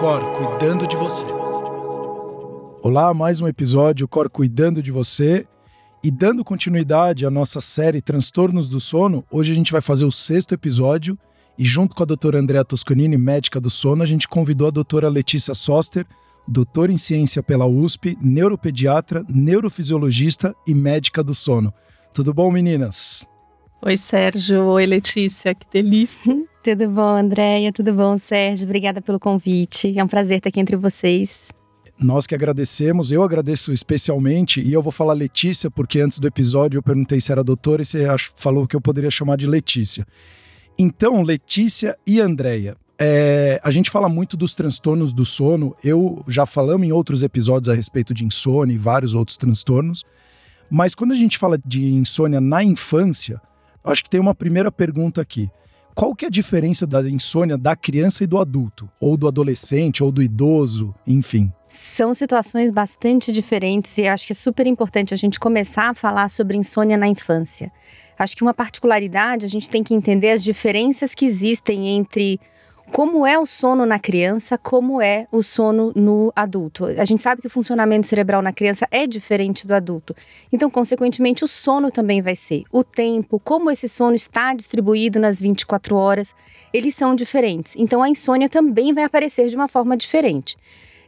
Cor cuidando de você. Olá, mais um episódio Cor cuidando de você. E dando continuidade à nossa série Transtornos do Sono, hoje a gente vai fazer o sexto episódio e junto com a doutora Andrea Toscanini, médica do sono, a gente convidou a doutora Letícia Soster, doutora em ciência pela USP, neuropediatra, neurofisiologista e médica do sono. Tudo bom, meninas? Oi, Sérgio. Oi, Letícia. Que delícia. Tudo bom, Andréia? Tudo bom, Sérgio? Obrigada pelo convite. É um prazer estar aqui entre vocês. Nós que agradecemos, eu agradeço especialmente, e eu vou falar Letícia, porque antes do episódio eu perguntei se era doutora e você falou que eu poderia chamar de Letícia. Então, Letícia e Andréia, é, a gente fala muito dos transtornos do sono. Eu já falamos em outros episódios a respeito de insônia e vários outros transtornos. Mas quando a gente fala de insônia na infância, acho que tem uma primeira pergunta aqui. Qual que é a diferença da insônia da criança e do adulto? Ou do adolescente, ou do idoso, enfim? São situações bastante diferentes e acho que é super importante a gente começar a falar sobre insônia na infância. Acho que uma particularidade, a gente tem que entender as diferenças que existem entre como é o sono na criança, como é o sono no adulto. A gente sabe que o funcionamento cerebral na criança é diferente do adulto. Então, consequentemente, o sono também vai ser. O tempo, como esse sono está distribuído nas 24 horas, eles são diferentes. Então, a insônia também vai aparecer de uma forma diferente.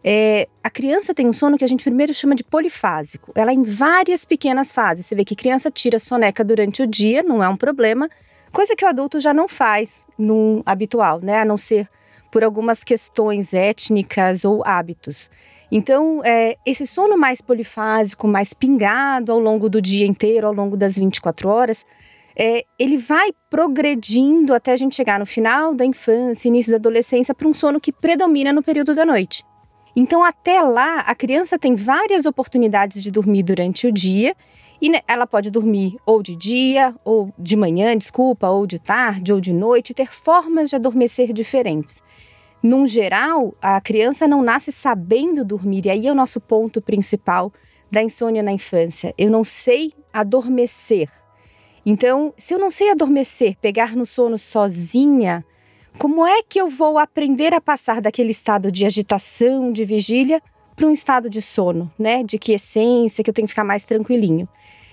É, a criança tem um sono que a gente primeiro chama de polifásico. Ela é em várias pequenas fases. Você vê que criança tira soneca durante o dia, não é um problema coisa que o adulto já não faz no habitual, né? A não ser por algumas questões étnicas ou hábitos. Então, é, esse sono mais polifásico, mais pingado ao longo do dia inteiro, ao longo das 24 horas, é, ele vai progredindo até a gente chegar no final da infância, início da adolescência, para um sono que predomina no período da noite. Então, até lá, a criança tem várias oportunidades de dormir durante o dia e ela pode dormir ou de dia, ou de manhã, desculpa, ou de tarde, ou de noite, ter formas de adormecer diferentes. Num geral, a criança não nasce sabendo dormir, e aí é o nosso ponto principal da insônia na infância. Eu não sei adormecer. Então, se eu não sei adormecer, pegar no sono sozinha, como é que eu vou aprender a passar daquele estado de agitação, de vigília, para um estado de sono, né? De quiescência, que eu tenho que ficar mais tranquilinho.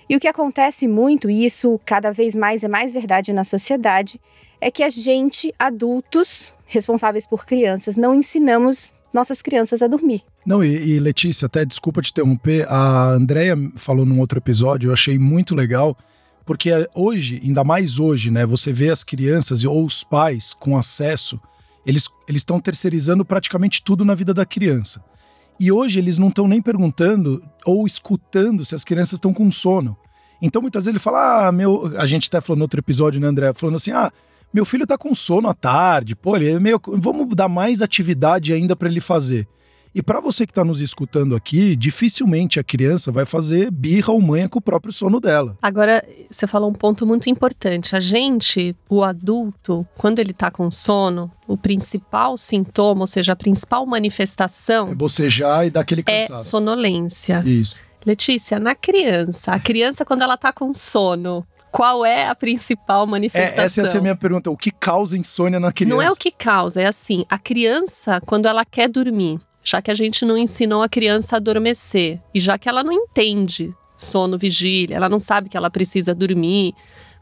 E o que acontece muito, e isso cada vez mais é mais verdade na sociedade, é que a gente, adultos responsáveis por crianças, não ensinamos nossas crianças a dormir. Não, e, e Letícia, até desculpa te interromper, a Andrea falou num outro episódio, eu achei muito legal, porque hoje, ainda mais hoje, né, você vê as crianças ou os pais com acesso, eles estão terceirizando praticamente tudo na vida da criança. E hoje eles não estão nem perguntando ou escutando se as crianças estão com sono. Então muitas vezes ele fala: Ah, meu. A gente até falou no outro episódio, né, André? Falando assim: Ah, meu filho tá com sono à tarde, pô, ele é meio. Vamos dar mais atividade ainda para ele fazer. E para você que está nos escutando aqui, dificilmente a criança vai fazer birra ou manha com o próprio sono dela. Agora, você falou um ponto muito importante. A gente, o adulto, quando ele está com sono, o principal sintoma, ou seja, a principal manifestação. É bocejar e dar aquele é cansaço. É sonolência. Isso. Letícia, na criança, a criança, quando ela está com sono, qual é a principal manifestação? É, essa é a minha pergunta. O que causa insônia na criança? Não é o que causa, é assim: a criança, quando ela quer dormir, já que a gente não ensinou a criança a adormecer e já que ela não entende sono vigília, ela não sabe que ela precisa dormir.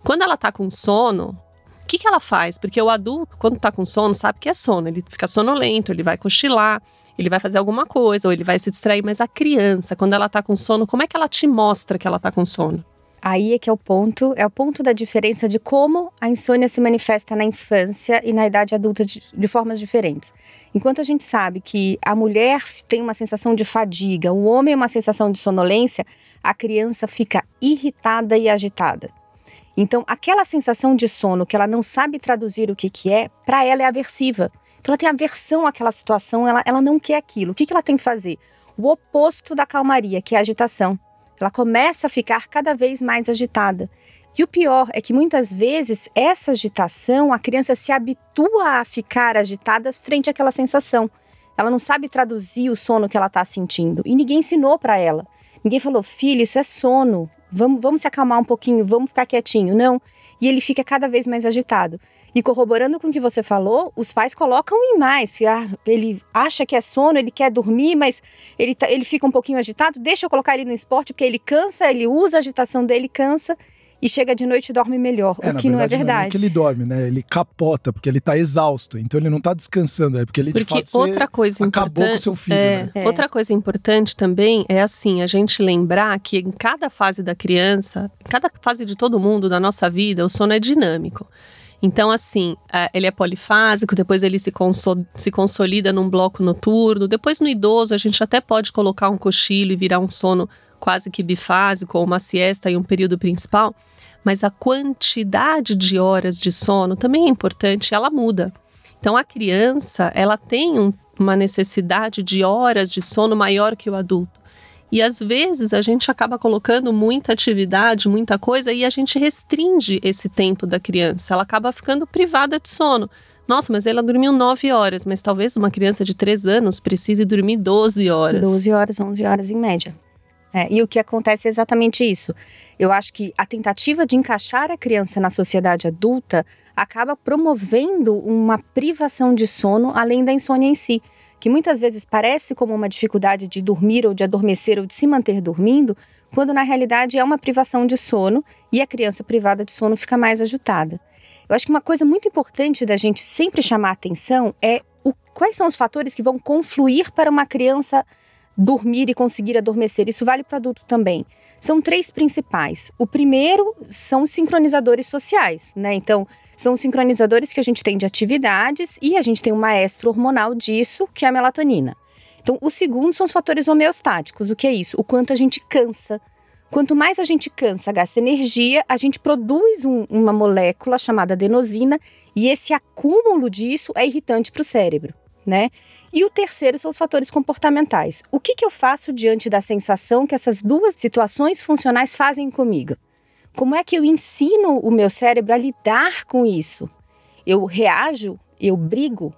Quando ela tá com sono, o que, que ela faz? Porque o adulto, quando tá com sono, sabe que é sono, ele fica sonolento, ele vai cochilar, ele vai fazer alguma coisa, ou ele vai se distrair, mas a criança, quando ela tá com sono, como é que ela te mostra que ela tá com sono? Aí é que é o ponto, é o ponto da diferença de como a insônia se manifesta na infância e na idade adulta de, de, formas diferentes. Enquanto a gente sabe que a mulher tem uma sensação de fadiga, o homem uma sensação de sonolência, a criança fica irritada e agitada. Então, aquela sensação de sono que ela não sabe traduzir o que, que é, para ela é aversiva. Então, ela tem aversão àquela situação, ela, ela não quer aquilo. O que, que ela tem que fazer? O oposto da calmaria, que é a agitação. Ela começa a ficar cada vez mais agitada. E o pior é que muitas vezes essa agitação, a criança se habitua a ficar agitada frente àquela sensação. Ela não sabe traduzir o sono que ela está sentindo e ninguém ensinou para ela. Ninguém falou, filho, isso é sono. Vamos, vamos se acalmar um pouquinho, vamos ficar quietinho. Não. E ele fica cada vez mais agitado. E corroborando com o que você falou, os pais colocam em mais. Ah, ele acha que é sono, ele quer dormir, mas ele, tá, ele fica um pouquinho agitado. Deixa eu colocar ele no esporte, porque ele cansa, ele usa a agitação dele, cansa e chega de noite e dorme melhor, é, o que verdade, não é verdade. Não é que ele dorme, né? Ele capota, porque ele tá exausto. Então ele não tá descansando, é porque ele porque de fato outra coisa acabou com seu filho. É, né? é. Outra coisa importante também é assim, a gente lembrar que em cada fase da criança, em cada fase de todo mundo da nossa vida, o sono é dinâmico. Então, assim, é, ele é polifásico, depois ele se, se consolida num bloco noturno. Depois, no idoso, a gente até pode colocar um cochilo e virar um sono quase que bifásico, ou uma siesta em um período principal. Mas a quantidade de horas de sono também é importante, ela muda. Então, a criança, ela tem um, uma necessidade de horas de sono maior que o adulto. E às vezes a gente acaba colocando muita atividade, muita coisa, e a gente restringe esse tempo da criança. Ela acaba ficando privada de sono. Nossa, mas ela dormiu 9 horas, mas talvez uma criança de 3 anos precise dormir 12 horas. 12 horas, 11 horas em média. É, e o que acontece é exatamente isso. Eu acho que a tentativa de encaixar a criança na sociedade adulta acaba promovendo uma privação de sono além da insônia em si que muitas vezes parece como uma dificuldade de dormir ou de adormecer ou de se manter dormindo, quando na realidade é uma privação de sono e a criança privada de sono fica mais agitada. Eu acho que uma coisa muito importante da gente sempre chamar atenção é o, quais são os fatores que vão confluir para uma criança dormir e conseguir adormecer. Isso vale para adulto também. São três principais. O primeiro são sincronizadores sociais, né? Então, são sincronizadores que a gente tem de atividades e a gente tem um maestro hormonal disso, que é a melatonina. Então, o segundo são os fatores homeostáticos. O que é isso? O quanto a gente cansa. Quanto mais a gente cansa, gasta energia, a gente produz um, uma molécula chamada adenosina e esse acúmulo disso é irritante para o cérebro, né? E o terceiro são os fatores comportamentais. O que, que eu faço diante da sensação que essas duas situações funcionais fazem comigo? Como é que eu ensino o meu cérebro a lidar com isso? Eu reajo? Eu brigo?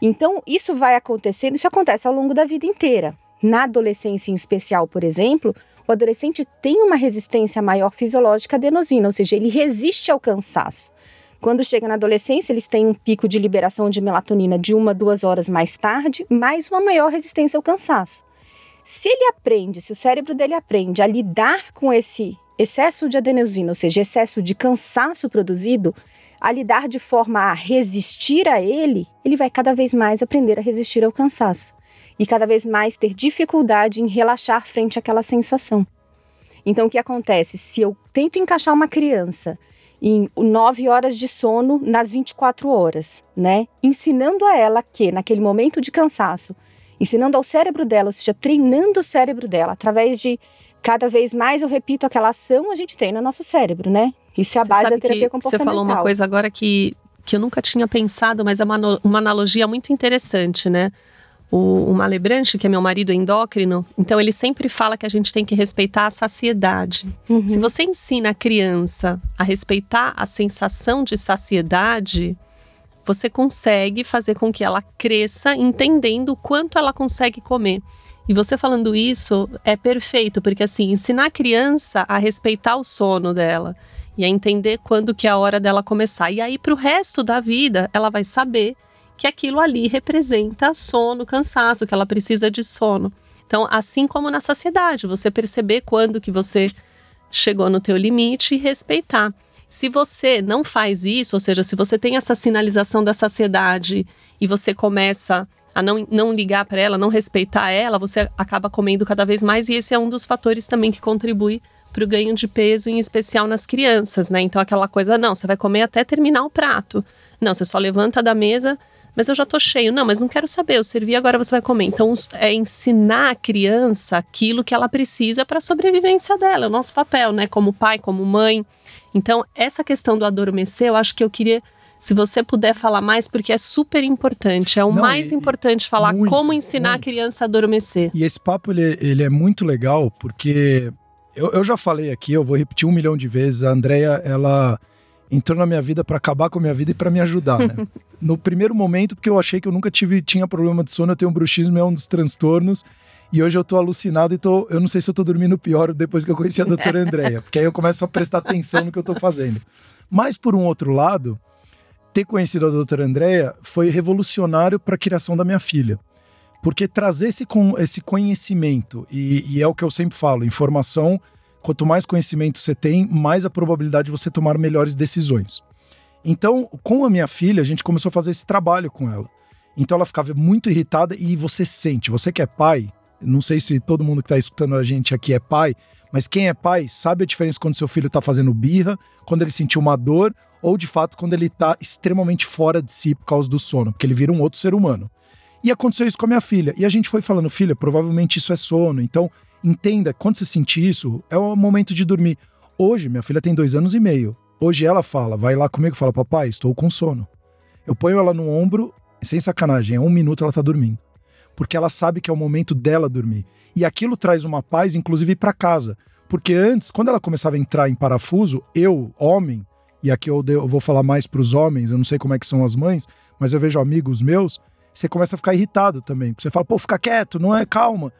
Então, isso vai acontecendo, isso acontece ao longo da vida inteira. Na adolescência, em especial, por exemplo, o adolescente tem uma resistência maior fisiológica à adenosina, ou seja, ele resiste ao cansaço. Quando chega na adolescência, eles têm um pico de liberação de melatonina de uma, duas horas mais tarde, mais uma maior resistência ao cansaço. Se ele aprende, se o cérebro dele aprende a lidar com esse excesso de adenosina, ou seja, excesso de cansaço produzido, a lidar de forma a resistir a ele, ele vai cada vez mais aprender a resistir ao cansaço e cada vez mais ter dificuldade em relaxar frente àquela sensação. Então, o que acontece? Se eu tento encaixar uma criança em 9 horas de sono nas 24 horas, né? Ensinando a ela que, naquele momento de cansaço, ensinando ao cérebro dela, ou seja, treinando o cérebro dela, através de cada vez mais eu repito aquela ação, a gente treina nosso cérebro, né? Isso é a você base da terapia comportamental. Você falou uma coisa agora que, que eu nunca tinha pensado, mas é uma, uma analogia muito interessante, né? O, o Malebranche, que é meu marido endócrino, então ele sempre fala que a gente tem que respeitar a saciedade. Uhum. Se você ensina a criança a respeitar a sensação de saciedade, você consegue fazer com que ela cresça entendendo o quanto ela consegue comer. E você falando isso é perfeito, porque assim, ensinar a criança a respeitar o sono dela e a entender quando que é a hora dela começar. E aí, para o resto da vida, ela vai saber que aquilo ali representa sono, cansaço, que ela precisa de sono. Então, assim como na saciedade, você perceber quando que você chegou no teu limite e respeitar. Se você não faz isso, ou seja, se você tem essa sinalização da saciedade e você começa a não, não ligar para ela, não respeitar ela, você acaba comendo cada vez mais e esse é um dos fatores também que contribui para o ganho de peso, em especial nas crianças, né? Então aquela coisa, não, você vai comer até terminar o prato. Não, você só levanta da mesa mas eu já tô cheio. Não, mas não quero saber, eu servi, agora você vai comer. Então, é ensinar a criança aquilo que ela precisa para a sobrevivência dela, é o nosso papel, né? Como pai, como mãe. Então, essa questão do adormecer, eu acho que eu queria se você puder falar mais, porque é super importante. É o Não, mais e, importante falar muito, como ensinar muito. a criança a adormecer. E esse papo, ele, ele é muito legal, porque eu, eu já falei aqui, eu vou repetir um milhão de vezes. A Andrea, ela entrou na minha vida para acabar com a minha vida e para me ajudar, né? no primeiro momento, porque eu achei que eu nunca tive tinha problema de sono, eu tenho bruxismo, é um dos transtornos. E hoje eu tô alucinado e tô, eu não sei se eu tô dormindo pior depois que eu conheci a doutora Andréia, porque aí eu começo a prestar atenção no que eu tô fazendo. Mas por um outro lado, ter conhecido a doutora Andréia foi revolucionário para a criação da minha filha. Porque trazer esse, esse conhecimento, e, e, é o que eu sempre falo, informação, quanto mais conhecimento você tem, mais a probabilidade de você tomar melhores decisões. Então, com a minha filha, a gente começou a fazer esse trabalho com ela. Então ela ficava muito irritada e você sente, você que é pai, não sei se todo mundo que está escutando a gente aqui é pai, mas quem é pai sabe a diferença quando seu filho está fazendo birra, quando ele sentiu uma dor, ou de fato quando ele está extremamente fora de si por causa do sono, porque ele vira um outro ser humano. E aconteceu isso com a minha filha. E a gente foi falando, filha, provavelmente isso é sono. Então, entenda, quando você sentir isso, é o momento de dormir. Hoje, minha filha tem dois anos e meio. Hoje ela fala, vai lá comigo e fala, papai, estou com sono. Eu ponho ela no ombro, sem sacanagem, em um minuto ela tá dormindo. Porque ela sabe que é o momento dela dormir. E aquilo traz uma paz, inclusive, para casa. Porque antes, quando ela começava a entrar em parafuso, eu, homem, e aqui eu, eu vou falar mais para os homens, eu não sei como é que são as mães, mas eu vejo amigos meus, você começa a ficar irritado também. Você fala, pô, fica quieto, não é calma.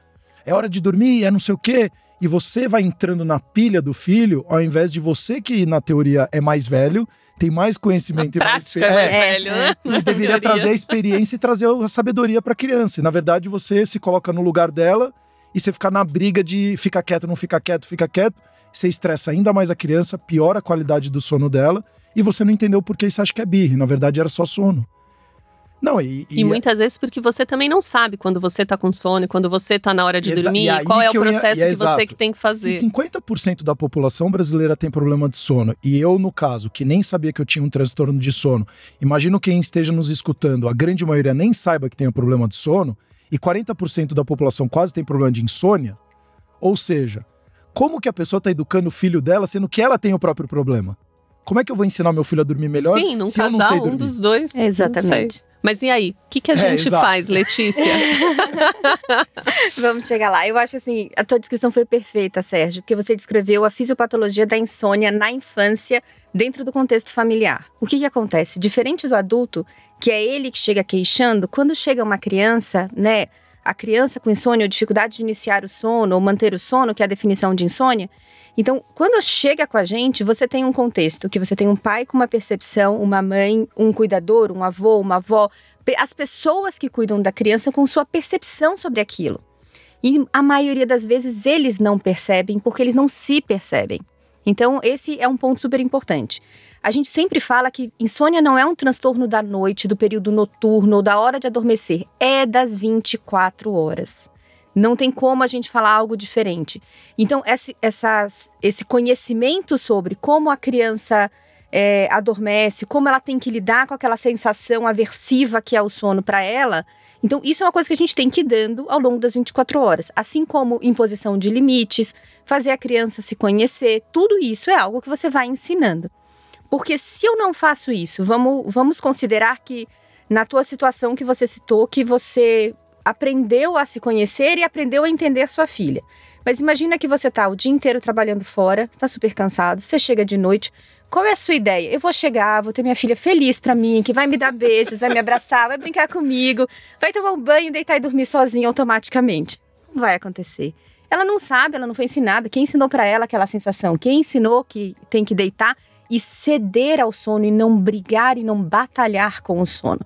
É hora de dormir, é não sei o quê. E você vai entrando na pilha do filho, ao invés de você, que na teoria é mais velho, tem mais conhecimento na e mais é, mais velho, né? E deveria trazer a experiência e trazer a sabedoria para a criança. E, na verdade, você se coloca no lugar dela e você fica na briga de fica quieto, não fica quieto, fica quieto. Você estressa ainda mais a criança, piora a qualidade do sono dela e você não entendeu por que você acha que é birre. Na verdade, era só sono. Não, e, e, e, muitas vezes porque você também não sabe quando você tá com sono, quando você tá na hora de dormir, qual é o processo ia, é que você que tem que fazer. Se 50% da população brasileira tem problema de sono, e eu, no caso, que nem sabia que eu tinha um transtorno de sono, imagino quem esteja nos escutando, a grande maioria nem saiba que tem um problema de sono, e 40% da população quase tem problema de insônia, ou seja, como que a pessoa está educando o filho dela sendo que ela tem o próprio problema? Como é que eu vou ensinar meu filho a dormir melhor? Sim, num se casal, eu não sei dormir? um dos dois. Exatamente. Mas e aí? O que, que a é, gente é, faz, Letícia? Vamos chegar lá. Eu acho assim, a tua descrição foi perfeita, Sérgio, porque você descreveu a fisiopatologia da insônia na infância dentro do contexto familiar. O que, que acontece? Diferente do adulto, que é ele que chega queixando, quando chega uma criança, né? A criança com insônia ou dificuldade de iniciar o sono ou manter o sono, que é a definição de insônia, então, quando chega com a gente, você tem um contexto que você tem um pai com uma percepção, uma mãe, um cuidador, um avô, uma avó, as pessoas que cuidam da criança com sua percepção sobre aquilo. E a maioria das vezes eles não percebem porque eles não se percebem. Então, esse é um ponto super importante. A gente sempre fala que insônia não é um transtorno da noite, do período noturno ou da hora de adormecer, é das 24 horas. Não tem como a gente falar algo diferente. Então, esse, essas, esse conhecimento sobre como a criança é, adormece, como ela tem que lidar com aquela sensação aversiva que é o sono para ela. Então, isso é uma coisa que a gente tem que ir dando ao longo das 24 horas. Assim como imposição de limites, fazer a criança se conhecer, tudo isso é algo que você vai ensinando. Porque se eu não faço isso, vamos, vamos considerar que na tua situação que você citou, que você aprendeu a se conhecer e aprendeu a entender sua filha. Mas imagina que você está o dia inteiro trabalhando fora, está super cansado, você chega de noite. Qual é a sua ideia? Eu vou chegar, vou ter minha filha feliz para mim, que vai me dar beijos, vai me abraçar, vai brincar comigo, vai tomar um banho, deitar e dormir sozinha automaticamente. Não vai acontecer. Ela não sabe, ela não foi ensinada. Quem ensinou para ela aquela sensação? Quem ensinou que tem que deitar e ceder ao sono e não brigar e não batalhar com o sono?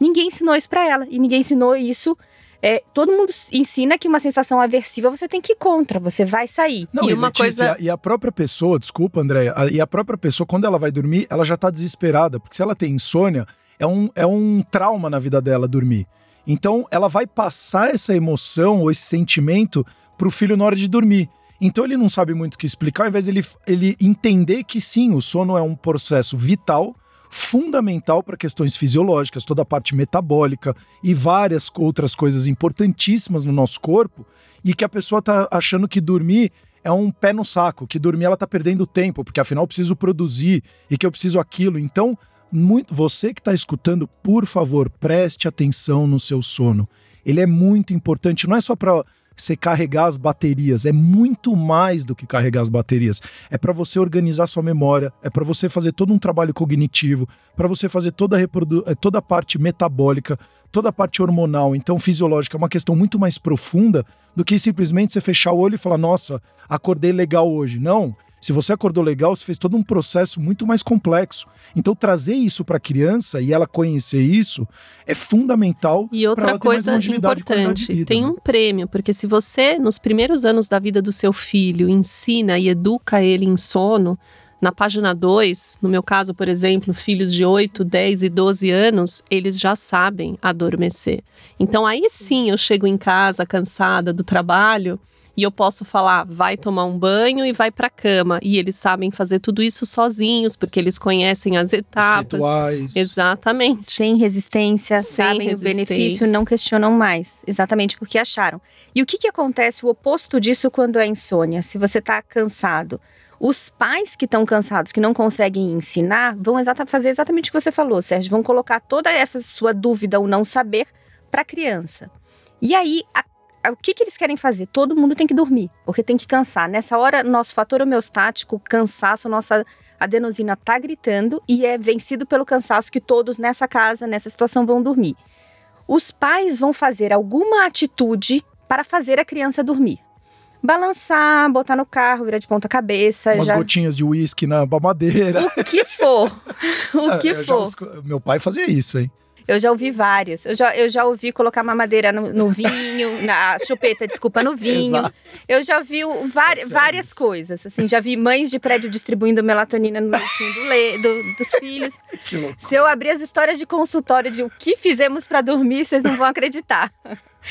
Ninguém ensinou isso para ela e ninguém ensinou isso é, todo mundo ensina que uma sensação aversiva você tem que ir contra, você vai sair. Não, e, e uma Letícia, coisa. E a própria pessoa, desculpa, Andréia, e a própria pessoa, quando ela vai dormir, ela já tá desesperada, porque se ela tem insônia, é um, é um trauma na vida dela dormir. Então, ela vai passar essa emoção ou esse sentimento pro filho na hora de dormir. Então, ele não sabe muito o que explicar, ao invés de ele, ele entender que sim, o sono é um processo vital fundamental para questões fisiológicas, toda a parte metabólica e várias outras coisas importantíssimas no nosso corpo, e que a pessoa está achando que dormir é um pé no saco, que dormir ela está perdendo tempo, porque afinal eu preciso produzir e que eu preciso aquilo. Então, muito, você que está escutando, por favor, preste atenção no seu sono. Ele é muito importante, não é só para você carregar as baterias, é muito mais do que carregar as baterias. É para você organizar sua memória, é para você fazer todo um trabalho cognitivo, para você fazer toda a, eh, toda a parte metabólica, toda a parte hormonal, então fisiológica, é uma questão muito mais profunda do que simplesmente você fechar o olho e falar: "Nossa, acordei legal hoje". Não, se você acordou legal, você fez todo um processo muito mais complexo. Então, trazer isso para a criança e ela conhecer isso é fundamental. E outra coisa importante: tem um prêmio, porque se você, nos primeiros anos da vida do seu filho, ensina e educa ele em sono, na página 2, no meu caso, por exemplo, filhos de 8, 10 e 12 anos, eles já sabem adormecer. Então aí sim eu chego em casa cansada do trabalho e eu posso falar, vai tomar um banho e vai para cama. E eles sabem fazer tudo isso sozinhos, porque eles conhecem as etapas. Os Exatamente. Sem resistência, Sem sabem resistência. o benefício, não questionam mais. Exatamente porque acharam. E o que, que acontece, o oposto disso, quando é insônia? Se você está cansado. Os pais que estão cansados, que não conseguem ensinar, vão exata, fazer exatamente o que você falou, Sérgio. Vão colocar toda essa sua dúvida ou não saber para a criança. E aí, a o que, que eles querem fazer? Todo mundo tem que dormir, porque tem que cansar. Nessa hora, nosso fator homeostático, cansaço, nossa adenosina está gritando e é vencido pelo cansaço que todos nessa casa, nessa situação, vão dormir. Os pais vão fazer alguma atitude para fazer a criança dormir. Balançar, botar no carro, virar de ponta cabeça. Umas já... gotinhas de uísque na mamadeira. O que for. o que for. Meu pai fazia isso, hein? Eu já ouvi vários. Eu já, eu já ouvi colocar mamadeira no, no vinho, na chupeta, desculpa, no vinho. Exato. Eu já vi várias, é várias coisas. Assim, já vi mães de prédio distribuindo melatonina no leitinho do le, do, dos filhos. Se eu abrir as histórias de consultório de o que fizemos para dormir, vocês não vão acreditar.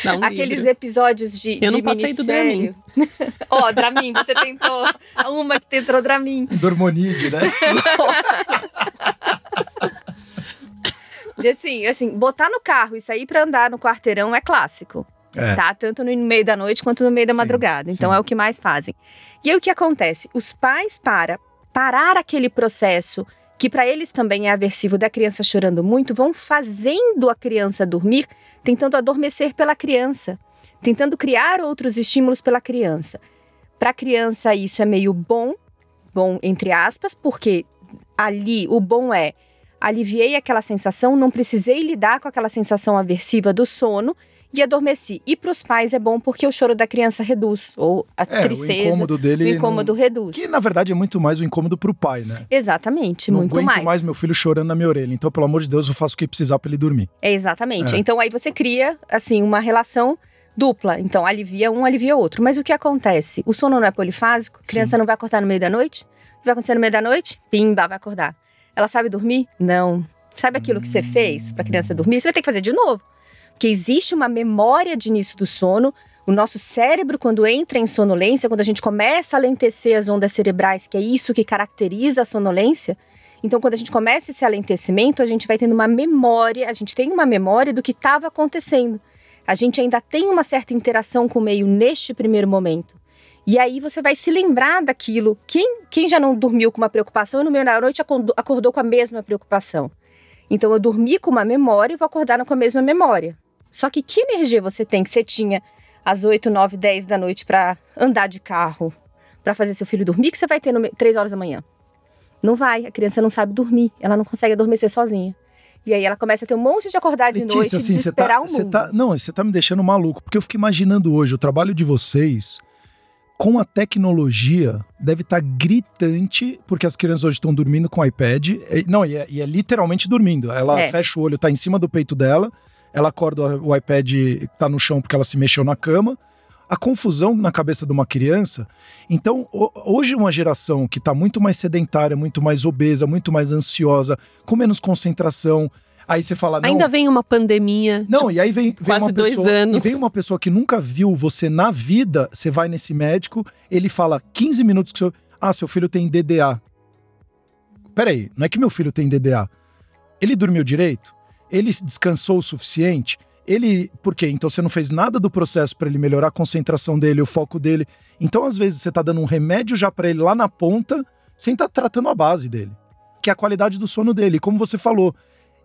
Não, Aqueles livro. episódios de, eu de não passei do Dramin. Ó, oh, Dramin, você tentou. Uma que tentou Dramin. Dormonide, né? Nossa. De assim, assim, botar no carro e sair para andar no quarteirão é clássico. É. Tá? Tanto no meio da noite quanto no meio da sim, madrugada. Então sim. é o que mais fazem. E aí o que acontece? Os pais, para parar aquele processo que para eles também é aversivo da criança chorando muito, vão fazendo a criança dormir, tentando adormecer pela criança, tentando criar outros estímulos pela criança. Para a criança isso é meio bom, bom entre aspas, porque ali o bom é aliviei aquela sensação, não precisei lidar com aquela sensação aversiva do sono e adormeci. E para os pais é bom porque o choro da criança reduz, ou a é, tristeza. O incômodo dele. O incômodo não... reduz. Que na verdade é muito mais o incômodo para o pai, né? Exatamente, não muito mais. mais meu filho chorando na minha orelha. Então, pelo amor de Deus, eu faço o que precisar para ele dormir. É, exatamente. É. Então aí você cria, assim, uma relação dupla. Então, alivia um, alivia outro. Mas o que acontece? O sono não é polifásico? A criança Sim. não vai acordar no meio da noite? O que vai acontecer no meio da noite? Pimba, vai acordar. Ela sabe dormir? Não. Sabe aquilo que você fez para a criança dormir? Você vai ter que fazer de novo. Porque existe uma memória de início do sono. O nosso cérebro, quando entra em sonolência, quando a gente começa a alentecer as ondas cerebrais, que é isso que caracteriza a sonolência, então, quando a gente começa esse alentecimento, a gente vai tendo uma memória, a gente tem uma memória do que estava acontecendo. A gente ainda tem uma certa interação com o meio neste primeiro momento. E aí você vai se lembrar daquilo. Quem, quem já não dormiu com uma preocupação e no meio da noite acordou com a mesma preocupação? Então eu dormi com uma memória e vou acordar com a mesma memória. Só que que energia você tem que você tinha às 8, 9, 10 da noite para andar de carro, para fazer seu filho dormir, que você vai ter no 3 horas da manhã? Não vai, a criança não sabe dormir, ela não consegue adormecer sozinha. E aí ela começa a ter um monte de acordar de Letícia, noite, assim, desesperar tá, o mundo. Tá, não, você tá me deixando maluco, porque eu fico imaginando hoje o trabalho de vocês com a tecnologia, deve estar tá gritante, porque as crianças hoje estão dormindo com o iPad. Não, e é, e é literalmente dormindo. Ela é. fecha o olho, está em cima do peito dela, ela acorda, o iPad está no chão porque ela se mexeu na cama. A confusão na cabeça de uma criança. Então, hoje, uma geração que está muito mais sedentária, muito mais obesa, muito mais ansiosa, com menos concentração, Aí você fala, não, Ainda vem uma pandemia. Não, e aí vem, vem quase uma dois pessoa, anos. E vem uma pessoa que nunca viu você na vida, você vai nesse médico, ele fala 15 minutos que seu. Ah, seu filho tem DDA. Peraí, não é que meu filho tem DDA. Ele dormiu direito? Ele descansou o suficiente? Ele. Por quê? Então você não fez nada do processo para ele melhorar a concentração dele, o foco dele. Então, às vezes, você tá dando um remédio já para ele lá na ponta, sem estar tá tratando a base dele, que é a qualidade do sono dele. E como você falou,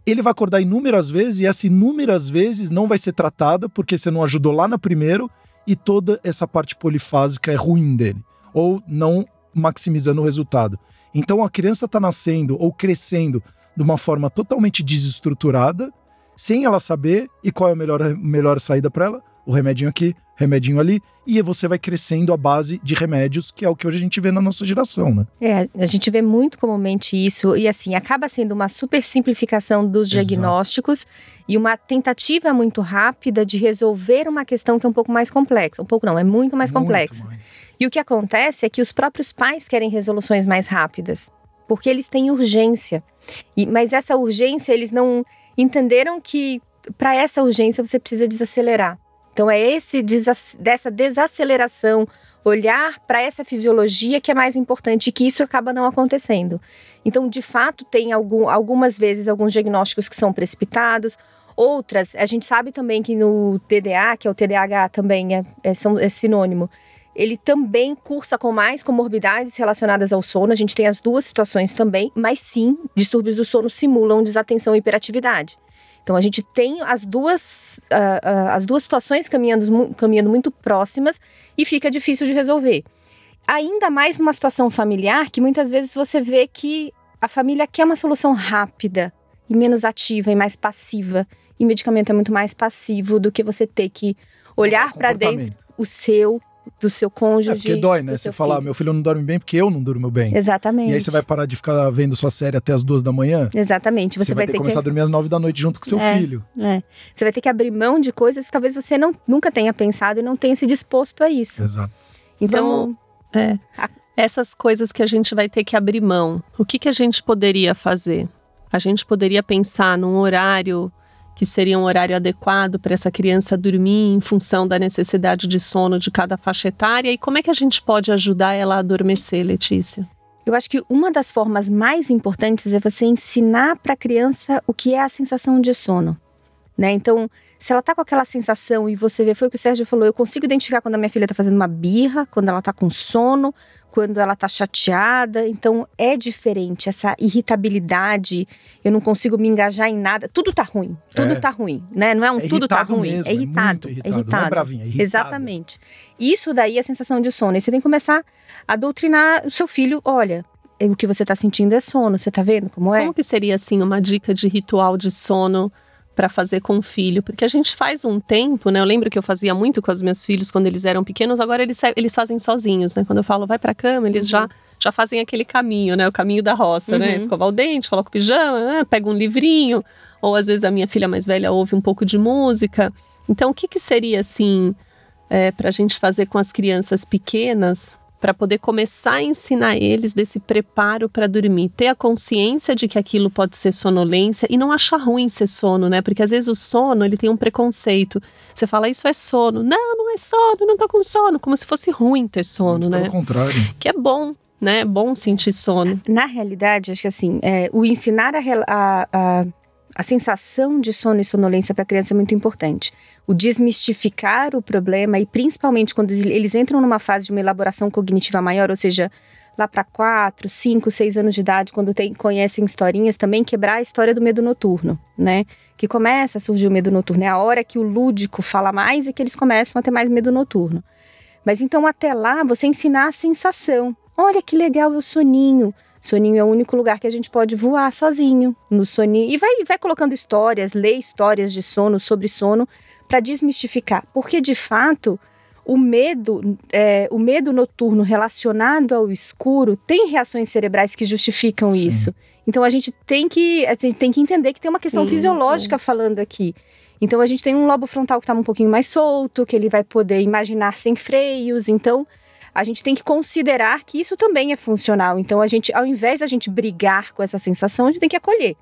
ele vai acordar inúmeras vezes e essa inúmeras vezes não vai ser tratada porque você não ajudou lá no primeiro e toda essa parte polifásica é ruim dele, ou não maximizando o resultado. Então a criança está nascendo ou crescendo de uma forma totalmente desestruturada, sem ela saber e qual é a melhor, melhor saída para ela, o remedinho aqui, remedinho ali, e você vai crescendo a base de remédios, que é o que hoje a gente vê na nossa geração, né? É, a gente vê muito comumente isso, e assim, acaba sendo uma super simplificação dos Exato. diagnósticos e uma tentativa muito rápida de resolver uma questão que é um pouco mais complexa. Um pouco não, é muito mais Muito complexa. mais. E o que acontece é que os próprios pais querem resoluções mais rápidas, porque eles têm urgência. E, mas essa urgência, eles não entenderam que para essa urgência você precisa desacelerar. Então é esse dessa desaceleração, olhar para essa fisiologia que é mais importante e que isso acaba não acontecendo. Então, de fato, tem algum, algumas vezes alguns diagnósticos que são precipitados, outras, a gente sabe também que no TDA, que é o TDAH também é, é, são, é sinônimo, ele também cursa com mais comorbidades relacionadas ao sono. A gente tem as duas situações também, mas sim, distúrbios do sono simulam desatenção e hiperatividade. Então a gente tem as duas, ah, ah, as duas situações caminhando, caminhando muito próximas e fica difícil de resolver. Ainda mais numa situação familiar que muitas vezes você vê que a família quer uma solução rápida e menos ativa e mais passiva. E medicamento é muito mais passivo do que você ter que olhar para dentro o seu, do seu É cônjuge. porque dói, né? Você falar, meu filho não dorme bem porque eu não durmo bem. Exatamente. E aí você vai parar de ficar vendo sua série até as duas da manhã? Exatamente. Você, Você, vai ter que começar a dormir às nove da noite junto com seu É. filho. É. Você vai ter que abrir mão de coisas que talvez você não, nunca tenha pensado e não tenha se disposto a isso. Exato. Então, É. Essas coisas que a gente vai ter que abrir mão. O que, que a gente poderia fazer? A gente poderia pensar num horário que seria um horário adequado para essa criança dormir em função da necessidade de sono de cada faixa etária. E como é que a gente pode ajudar ela a adormecer, Letícia? eu acho que uma das formas mais importantes é você ensinar para a criança o que é a sensação de sono. Né? Então, se ela tá com aquela sensação e você vê, foi o que o Sérgio falou, eu consigo identificar quando a minha filha tá fazendo uma birra, quando ela tá com sono, quando ela tá chateada. Então, é diferente essa irritabilidade. Eu não consigo me engajar em nada. Tudo tá ruim. Tudo É. tá ruim, né? Não é um É tudo tá ruim, mesmo, é irritado, muito é irritado. É irritado. bravinha, é irritado. Exatamente. Isso daí é a sensação de sono. E você tem que começar a doutrinar o seu filho, olha, o que você tá sentindo é sono, você tá vendo como é? Como que seria assim uma dica de ritual de sono para fazer com o filho? Porque a gente faz um tempo, né? Eu lembro que eu fazia muito com os meus filhos quando eles eram pequenos, agora eles, eles fazem sozinhos, né? Quando eu falo vai pra cama, eles Uhum. já já fazem aquele caminho, né? O caminho da roça, né? Uhum. Escovar o dente, coloca o pijama, né? pega um livrinho, ou às vezes a minha filha mais velha ouve um pouco de música. Então, o que, que seria assim é, para a gente fazer com as crianças pequenas para poder começar a ensinar eles desse preparo para dormir, ter a consciência de que aquilo pode ser sonolência e não achar ruim ser sono, né? Porque às vezes o sono ele tem um preconceito. Você fala isso é sono, não, não é sono, não tô com sono, como se fosse ruim ter sono, Muito né? Pelo contrário. Que é bom, né? É bom sentir sono. Na realidade, acho que assim, é, o ensinar a, a, a, a sensação de sono e sonolência para a criança é muito importante. O desmistificar o problema e principalmente quando eles- entram numa fase de uma elaboração cognitiva maior, ou seja, lá para 4, 5, 6 anos de idade, quando tem, conhecem historinhas, também quebrar a história do medo noturno, né? Que começa a surgir o medo noturno. É a hora que o lúdico fala mais e que eles começam a ter mais medo noturno. Mas então, até lá, você ensinar a sensação. Olha que legal o soninho. Soninho é o único lugar que a gente pode voar sozinho, no soninho. E vai, vai colocando histórias, lê histórias de sono, sobre sono, para desmistificar. Porque, de fato, o medo, é, o medo noturno relacionado ao escuro tem reações cerebrais que justificam Sim. isso. Então, a gente tem que, a gente tem que entender que tem uma questão Sim, fisiológica falando aqui. Então, a gente tem um lobo frontal que está um pouquinho mais solto, que ele vai poder imaginar sem freios. Então, a gente tem que considerar que isso também é funcional. Então, a gente, ao invés da gente brigar com essa sensação, a gente tem que acolher.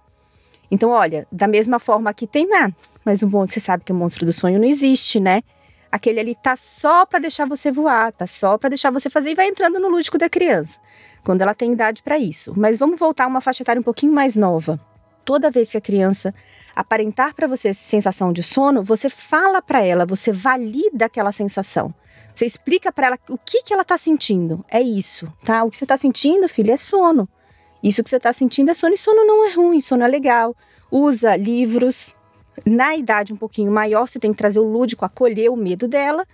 Então, olha, da mesma forma que tem, ah, mas o monstro, você sabe que o monstro do sonho não existe, né? Aquele ali tá só para deixar você voar, tá só para deixar você fazer e vai entrando no lúdico da criança, quando ela tem idade para isso. Mas vamos voltar a uma faixa etária um pouquinho mais nova. Toda vez que a criança aparentar para você sensação de sono, você fala para ela, você valida aquela sensação. Você explica para ela o que, que ela tá sentindo. É isso, tá? O que você tá sentindo, filho, é sono. Isso que você tá sentindo é sono. E sono não é ruim, sono é legal. Usa livros. Na idade um pouquinho maior, você tem que trazer o lúdico, acolher o medo dela.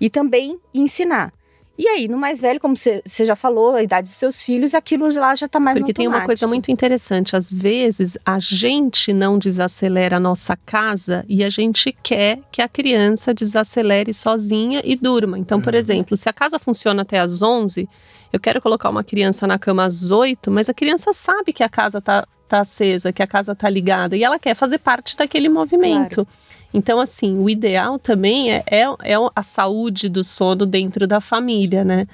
e também ensinar. E aí, no mais velho, como você já falou, a idade dos seus filhos, aquilo lá já está mais Porque tem uma coisa muito interessante. Às vezes, a gente não desacelera a nossa casa e a gente quer que a criança desacelere sozinha e durma. Então, por uhum. exemplo, se a casa funciona até às 11, eu quero colocar uma criança na cama às 8, mas a criança sabe que a casa está tá acesa, que a casa está ligada e ela quer fazer parte daquele movimento. Claro. Então, assim, o ideal também é, é, é a saúde do sono dentro da família, né?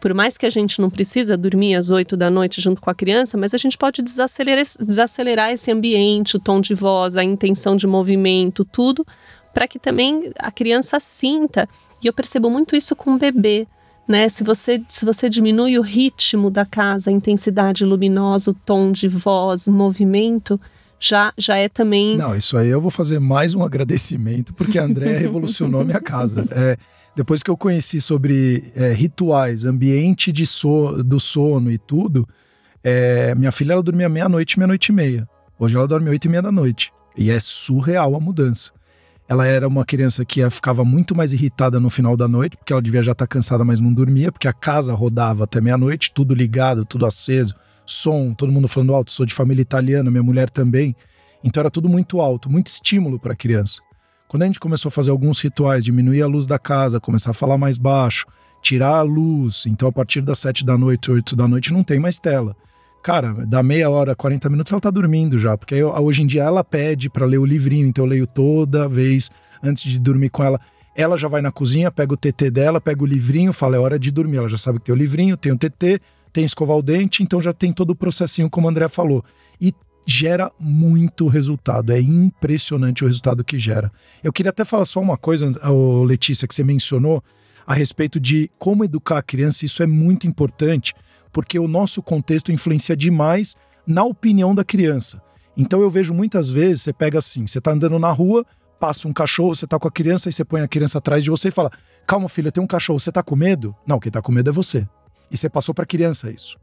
Por mais que a gente não precisa dormir às 8 da noite junto com a criança, mas a gente pode desacelerar, desacelerar esse ambiente, o tom de voz, a intenção de movimento, tudo, para que também a criança sinta. E eu percebo muito isso com o bebê. Né? Se você, se você diminui o ritmo da casa, a intensidade luminosa, o tom de voz, o movimento, já, já é também. Não, isso aí eu vou fazer mais um agradecimento, porque a Andréa revolucionou minha casa. É, depois que eu conheci sobre é, rituais, ambiente de so, do sono e tudo, é, minha filha ela dormia meia-noite, meia-noite e meia. Hoje ela dorme oito e meia da noite. E é surreal a mudança. Ela era uma criança que ficava muito mais irritada no final da noite, porque ela devia já estar cansada, mas não dormia, porque a casa rodava até meia-noite, tudo ligado, tudo aceso som, todo mundo falando alto, sou de família italiana, minha mulher também. Então era tudo muito alto, muito estímulo para a criança. Quando a gente começou a fazer alguns rituais, diminuir a luz da casa, começar a falar mais baixo, tirar a luz, então a partir das sete da noite, oito da noite não tem mais tela. Cara, dá meia hora, 40 minutos ela tá dormindo já, porque eu, hoje em dia ela pede para ler o livrinho, então eu leio toda vez antes de dormir com ela. Ela já vai na cozinha, pega o TT dela, pega o livrinho, fala é hora de dormir. Ela já sabe que tem o livrinho, tem o TT, tem escovar o dente, então já tem todo o processinho, como o André falou. E gera muito resultado. É impressionante o resultado que gera. Eu queria até falar só uma coisa, Letícia, que você mencionou a respeito de como educar a criança. Isso é muito importante, porque o nosso contexto influencia demais na opinião da criança. Então eu vejo muitas vezes, você pega assim, você está andando na rua, passa um cachorro, você está com a criança e você põe a criança atrás de você e fala: "Calma, filha, tem um cachorro, você está com medo?" Não, quem está com medo é você. E você passou para a criança isso.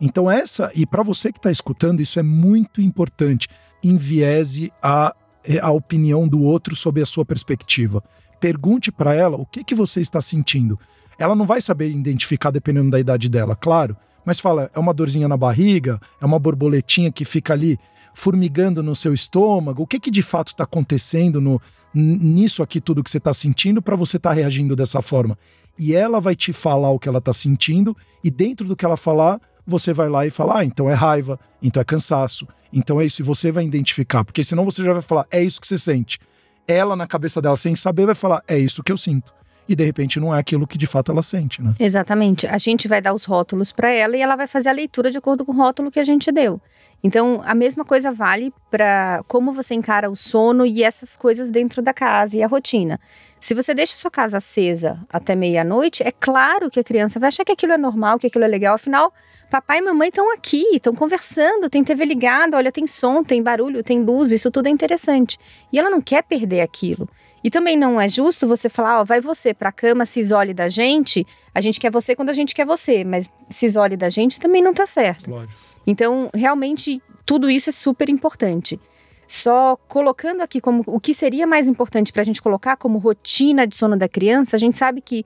Então, essa, e para você que está escutando, isso é muito importante. Enviese a, eh, a opinião do outro sobre a sua perspectiva. Pergunte para ela o que, que você está sentindo. Ela não vai saber identificar dependendo da idade dela, claro, mas fala, é uma dorzinha na barriga, é uma borboletinha que fica ali formigando no seu estômago. O que, que de fato está acontecendo no, nisso aqui, tudo que você está sentindo, para você estar tá reagindo dessa forma? e ela vai te falar o que ela está sentindo, e dentro do que ela falar, você vai lá e fala: ah, então é raiva, então é cansaço, então é isso, e você vai identificar, porque senão você já vai falar: é isso que você sente. Ela, na cabeça dela, sem saber, vai falar: é isso que eu sinto. E de repente não é aquilo que de fato ela sente, né? Exatamente. A gente vai dar os rótulos para ela e ela vai fazer a leitura de acordo com o rótulo que a gente deu. Então, a mesma coisa vale para como você encara o sono e essas coisas dentro da casa e a rotina. Se você deixa sua casa acesa até meia-noite, é claro que a criança vai achar que aquilo é normal, que aquilo é legal. Afinal, papai e mamãe estão aqui, estão conversando, tem TV ligada, olha, tem som, tem barulho, tem luz, isso tudo é interessante. E ela não quer perder aquilo. E também não é justo você falar, ó, vai você para a cama, se isole da gente. A gente quer você quando a gente quer você, mas se isole da gente também não tá certo. Lógico. Então, realmente, tudo isso é super importante. Só colocando aqui como o que seria mais importante para a gente colocar como rotina de sono da criança, a gente sabe que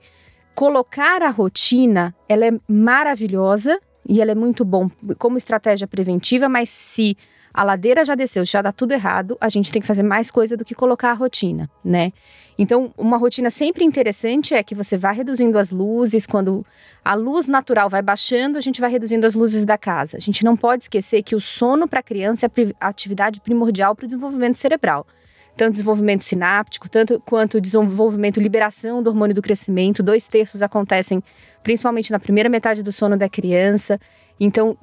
colocar a rotina ela é maravilhosa e ela é muito bom como estratégia preventiva, mas se a ladeira já desceu, já dá tudo errado, a gente tem que fazer mais coisa do que colocar a rotina, né? Então, uma rotina sempre interessante é que você vá reduzindo as luzes, quando a luz natural vai baixando, a gente vai reduzindo as luzes da casa. A gente não pode esquecer que o sono para a criança é a atividade primordial para o desenvolvimento cerebral tanto desenvolvimento sináptico, tanto quanto desenvolvimento, liberação do hormônio do crescimento. Dois terços acontecem principalmente na primeira metade do sono da criança. Então,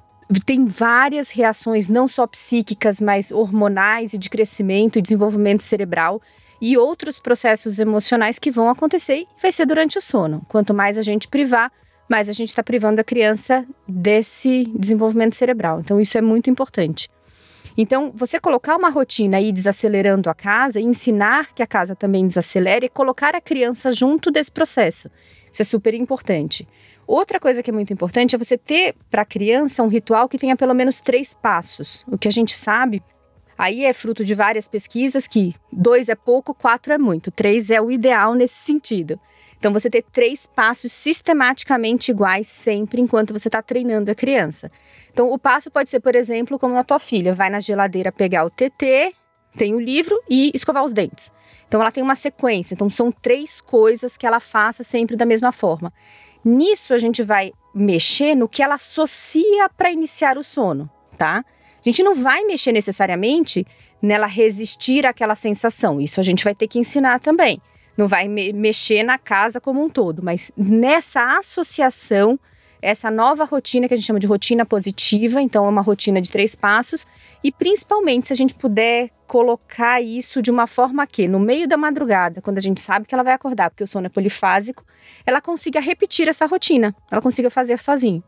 tem várias reações, não só psíquicas, mas hormonais e de crescimento e desenvolvimento cerebral e outros processos emocionais que vão acontecer e vai ser durante o sono. Quanto mais a gente privar, mais a gente está privando a criança desse desenvolvimento cerebral. Então, isso é muito importante. Então, você colocar uma rotina aí desacelerando a casa, ensinar que a casa também desacelere, colocar a criança junto desse processo. Isso é super importante. Outra coisa que é muito importante é você ter para a criança um ritual que tenha pelo menos três passos. O que a gente sabe, aí é fruto de várias pesquisas que dois é pouco, quatro é muito, três é o ideal nesse sentido. Então, você ter três passos sistematicamente iguais sempre enquanto você está treinando a criança. Então, o passo pode ser, por exemplo, como a tua filha vai na geladeira pegar o TT, tem o livro e escovar os dentes. Então, ela tem uma sequência. Então, são três coisas que ela faça sempre da mesma forma. Nisso, a gente vai mexer no que ela associa para iniciar o sono, tá? A gente não vai mexer necessariamente nela resistir àquela sensação. Isso a gente vai ter que ensinar também. Não vai me mexer na casa como um todo, mas nessa associação, essa nova rotina que a gente chama de rotina positiva, então é uma rotina de três passos, e principalmente se a gente puder colocar isso de uma forma que, no meio da madrugada, quando a gente sabe que ela vai acordar, porque o sono é polifásico, ela consiga repetir essa rotina, ela consiga fazer sozinho.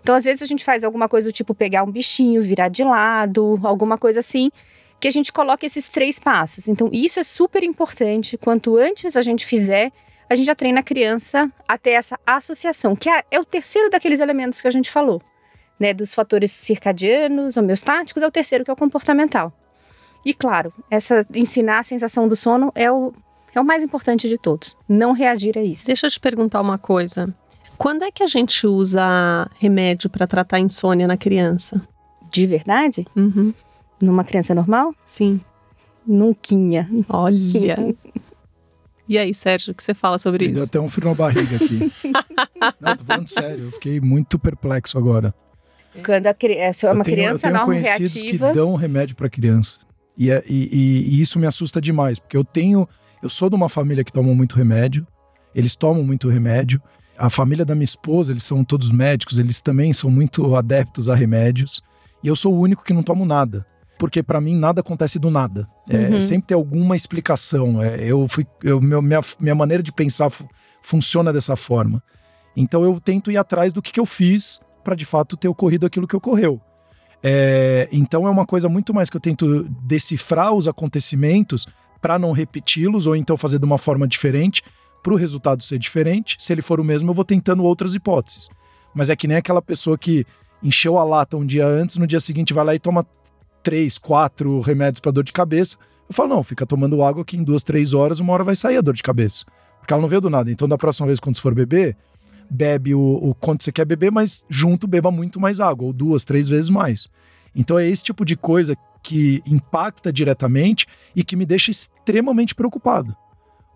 Então, às vezes, a gente faz alguma coisa do tipo pegar um bichinho, virar de lado, alguma coisa assim, que a gente coloca esses três passos. Então, isso é super importante. Quanto antes a gente fizer, a gente já treina a criança a ter essa associação, que é, é o terceiro daqueles elementos que a gente falou, né? Dos fatores circadianos, homeostáticos, é o terceiro que é o comportamental. E claro, essa ensinar a sensação do sono é o, é o mais importante de todos. Não reagir a isso. Deixa eu te perguntar uma coisa. Quando é que a gente usa remédio para tratar insônia na criança? De verdade? Uhum. Numa criança normal? Sim. Nunquinha. Olha. E aí, Sérgio, o que você fala sobre Me Deu isso? até um frio na barriga aqui. Não, tô falando sério, eu fiquei muito perplexo agora. Quando a cri- é só uma eu tenho, criança eu tenho conhecidos reativa. que dão remédio para criança. E, é- e- e- e isso me assusta demais, porque eu tenho. Eu sou de uma família que toma muito remédio, eles tomam muito remédio. A família da minha esposa, eles são todos médicos, eles também são muito adeptos a remédios. E eu sou o único que não tomo nada. Porque para mim nada acontece do nada. É, Uhum. Sempre tem alguma explicação. É, eu fui, eu, meu- minha, minha maneira de pensar fu- funciona dessa forma. Então eu tento ir atrás do que, que eu fiz para de fato ter ocorrido aquilo que ocorreu. É, então é uma coisa muito mais que eu tento decifrar os acontecimentos para não repeti-los ou então fazer de uma forma diferente para o resultado ser diferente. Se ele for o mesmo, eu vou tentando outras hipóteses. Mas é que nem aquela pessoa que encheu a lata um dia antes, no dia seguinte vai lá e toma três, quatro remédios para dor de cabeça. Eu falo, não, fica tomando água que em duas, três horas, uma hora vai sair a dor de cabeça. Porque ela não veio do nada. Então, da próxima vez, quando você for beber, bebe o, o quanto você quer beber, mas junto beba muito mais água, ou duas, três vezes mais. Então é esse tipo de coisa que impacta diretamente e que me deixa extremamente preocupado.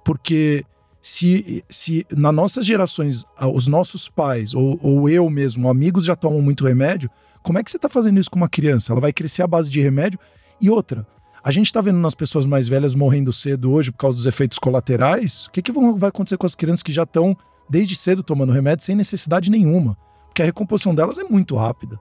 Porque se, se nas nossas gerações, os nossos pais, ou, ou eu mesmo, amigos já tomam muito remédio, como é que você está fazendo isso com uma criança? Ela vai crescer à base de remédio. E outra, a gente está vendo nas pessoas mais velhas morrendo cedo hoje por causa dos efeitos colaterais. O que, que vão- vai acontecer com as crianças que já estão desde cedo tomando remédio sem necessidade nenhuma? Porque a recomposição delas é muito rápida.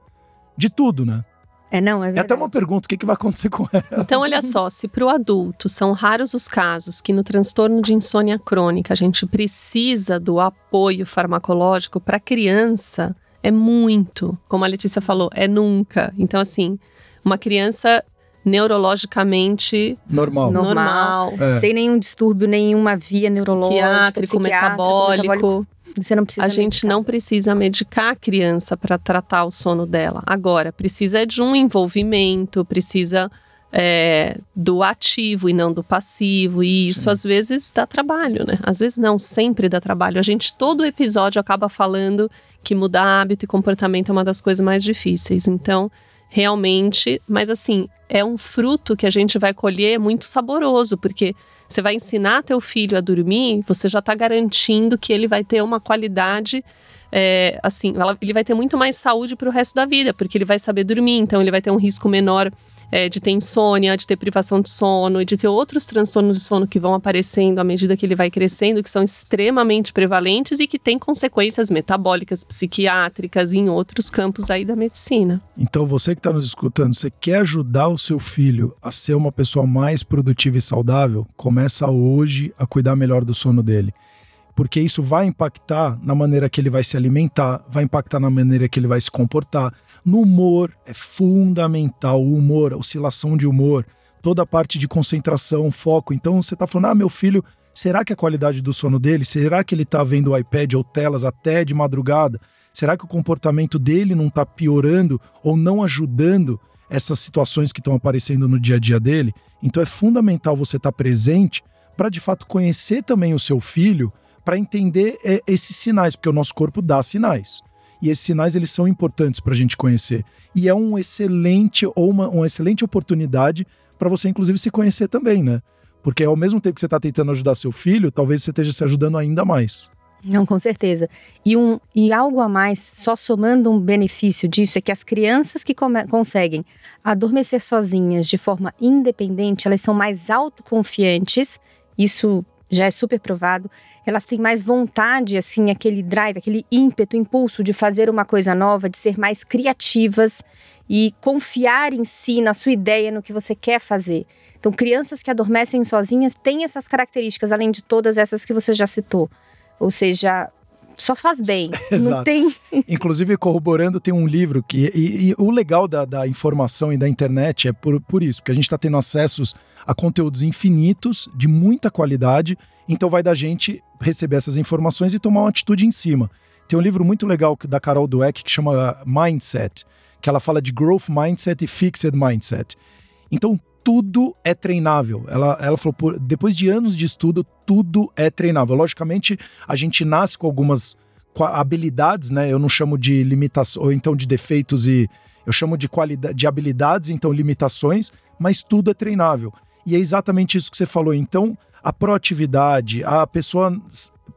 De tudo, né? É, não, é É verdade. até uma pergunta: o que, que vai acontecer com ela? Então, olha só, se para o adulto são raros os casos que no transtorno de insônia crônica a gente precisa do apoio farmacológico, para criança é muito. Como a Letícia falou, é nunca. Então, assim, uma criança neurologicamente Normal. Normal. normal, É. Sem nenhum distúrbio, nenhuma via neurológica, psiquiátrico, psiquiátrico, metabólico. Você não precisa A gente medicar. não precisa medicar a criança para tratar o sono dela. Agora, precisa de um envolvimento, precisa é, do ativo e não do passivo. E isso Sim. às vezes dá trabalho, né? Às vezes não, sempre dá trabalho. A gente, todo episódio, acaba falando que mudar hábito e comportamento é uma das coisas mais difíceis. Então, realmente, mas assim, é um fruto que a gente vai colher muito saboroso, porque você vai ensinar teu filho a dormir, você já está garantindo que ele vai ter uma qualidade. é, assim, ela- ele vai ter muito mais saúde para o resto da vida, porque ele vai saber dormir, então ele vai ter um risco menor é, de ter insônia, de ter privação de sono e de ter outros transtornos de sono que vão aparecendo à medida que ele vai crescendo, que são extremamente prevalentes e que têm consequências metabólicas, psiquiátricas e em outros campos aí da medicina. Então, você que está nos escutando, você quer ajudar o seu filho a ser uma pessoa mais produtiva e saudável? Começa hoje a cuidar melhor do sono dele. Porque isso vai impactar na maneira que ele vai se alimentar, vai impactar na maneira que ele vai se comportar. No humor, é fundamental o humor, a oscilação de humor, toda a parte de concentração, foco. Então, você está falando, ah, meu filho, será que a qualidade do sono dele, será que ele está vendo o iPad ou telas até de madrugada? Será que o comportamento dele não está piorando ou não ajudando essas situações que estão aparecendo no dia a dia dele? Então é fundamental você estar presente para de fato conhecer também o seu filho, para entender é, esses sinais, porque o nosso corpo dá sinais. E esses sinais eles são importantes para a gente conhecer. E é um excelente ou uma, uma excelente oportunidade para você, inclusive, se conhecer também, né? Porque ao mesmo tempo que você está tentando ajudar seu filho, talvez você esteja se ajudando ainda mais. Não, com certeza. E, um, e algo a mais, só somando um benefício disso, é que as crianças que conseguem adormecer sozinhas de forma independente, elas são mais autoconfiantes. Isso já é super provado. Elas têm mais vontade, assim, aquele drive, aquele ímpeto, impulso de fazer uma coisa nova, de ser mais criativas e confiar em si, na sua ideia, no que você quer fazer. Então, crianças que adormecem sozinhas têm essas características, além de todas essas que você já citou. Ou seja, só faz bem. Exato. Não tem. Inclusive, corroborando, tem um livro que. E, e o legal da, da, informação e da internet é por, por isso, porque a gente está tendo acessos a conteúdos infinitos, de muita qualidade, então vai da gente receber essas informações e tomar uma atitude em cima. Tem um livro muito legal da Carol Dweck que chama Mindset, que ela fala de Growth Mindset e Fixed Mindset. Então, tudo é treinável. Ela, ela falou, depois de anos de estudo, tudo é treinável. Logicamente, a gente nasce com algumas habilidades, né? Eu não chamo de limitações, ou então de defeitos e eu chamo de de habilidades, então limitações, mas tudo é treinável. E é exatamente isso que você falou. Então, a proatividade, a pessoa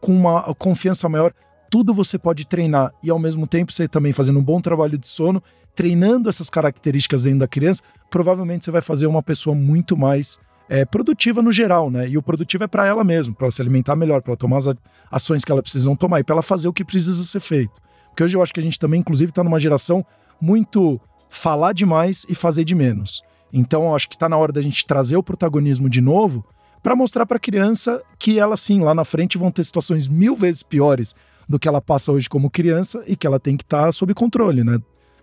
com uma confiança maior, tudo você pode treinar e ao mesmo tempo você também fazendo um bom trabalho de sono, treinando essas características dentro da criança, provavelmente você vai fazer uma pessoa muito mais é, produtiva no geral, né? E o produtivo é para ela mesma, para ela se alimentar melhor, para ela tomar as ações que ela precisa tomar e para ela fazer o que precisa ser feito. Porque hoje eu acho que a gente também, inclusive, está numa geração muito falar demais e fazer de menos. Então, acho que está na hora da gente trazer o protagonismo de novo para mostrar para a criança que ela sim, lá na frente vão ter situações mil vezes piores do que ela passa hoje como criança e que ela tem que estar tá sob controle, né?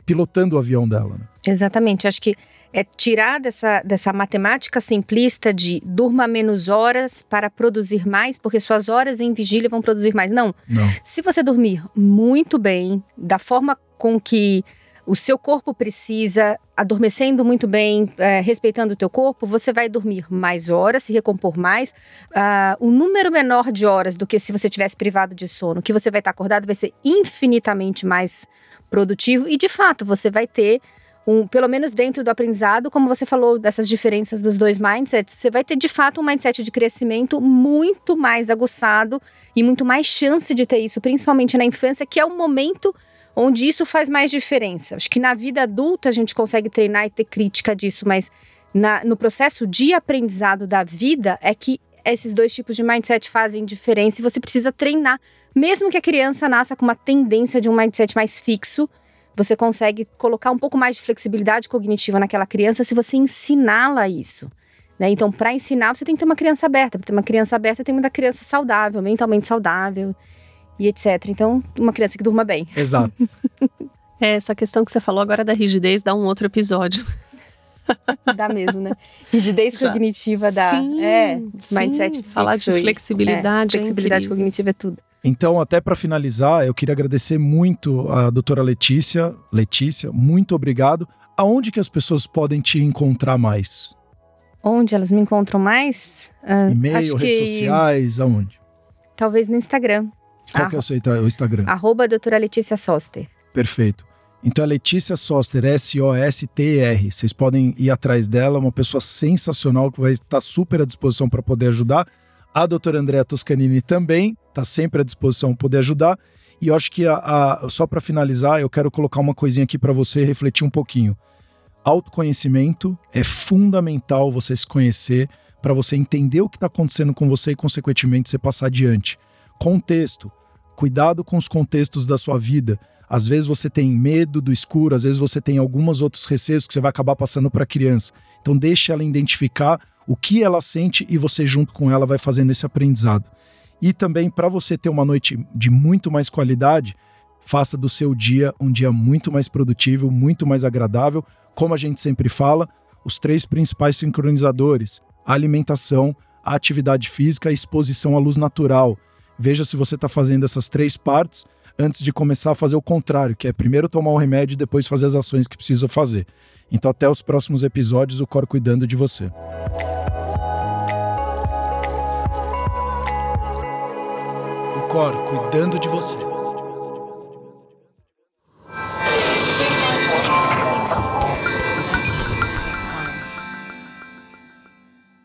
Pilotando o avião dela. Né? Exatamente. Acho que é tirar dessa, dessa matemática simplista de durma menos horas para produzir mais, porque suas horas em vigília vão produzir mais. Não. Não. Se você dormir muito bem, da forma com que o seu corpo precisa, adormecendo muito bem, é, respeitando o teu corpo, você vai dormir mais horas, se recompor mais. Uh, um número menor de horas do que se você tivesse privado de sono, que você vai estar acordado, vai ser infinitamente mais produtivo e, de fato, você vai ter um, pelo menos dentro do aprendizado, como você falou dessas diferenças dos dois mindsets, você vai ter de fato um mindset de crescimento muito mais aguçado e muito mais chance de ter isso, principalmente na infância, que é o momento onde isso faz mais diferença. Acho que na vida adulta a gente consegue treinar e ter crítica disso, mas na, no processo de aprendizado da vida é que esses dois tipos de mindset fazem diferença e você precisa treinar. Mesmo que a criança nasça com uma tendência de um mindset mais fixo, você consegue colocar um pouco mais de flexibilidade cognitiva naquela criança se você ensiná-la isso. Né? Então, para ensinar, você tem que ter uma criança aberta. Para ter uma criança aberta, tem uma criança saudável, mentalmente saudável e etc. Então, uma criança que durma bem. Exato. é, essa questão que você falou agora da rigidez dá um outro episódio. dá mesmo, né? Rigidez Já. cognitiva dá. Sim, é, sim. mindset. Falar de flexibilidade. É, flexibilidade é cognitiva é tudo. Então, até para finalizar, eu queria agradecer muito a doutora Letícia. Letícia, muito obrigado. Aonde que as pessoas podem te encontrar mais? Onde elas me encontram mais? Uh, E-mail, redes que... sociais, aonde? Talvez no Instagram. Qual ah, que é o seu o Instagram? Arroba doutora Letícia Soster. Perfeito. Então é Letícia Soster, S-O-S-T-R. Vocês podem ir atrás dela, uma pessoa sensacional que vai estar super à disposição para poder ajudar. A doutora Andréa Toscanini também está sempre à disposição para poder ajudar. E eu acho que a, a, só para finalizar, eu quero colocar uma coisinha aqui para você refletir um pouquinho. Autoconhecimento é fundamental você se conhecer para você entender o que está acontecendo com você e, consequentemente, você passar adiante. Contexto cuidado com os contextos da sua vida. Às vezes você tem medo do escuro, às vezes você tem alguns outros receios que você vai acabar passando para a criança. Então deixe ela identificar o que ela sente e você junto com ela vai fazendo esse aprendizado. E também para você ter uma noite de muito mais qualidade, faça do seu dia um dia muito mais produtivo, muito mais agradável. Como a gente sempre fala, os três principais sincronizadores: alimentação, atividade física e exposição à luz natural. Veja se você está fazendo essas três partes antes de começar a fazer o contrário, que é primeiro tomar o remédio e depois fazer as ações que precisa fazer. Então, até os próximos episódios, o Cor cuidando de você. Cor cuidando de você.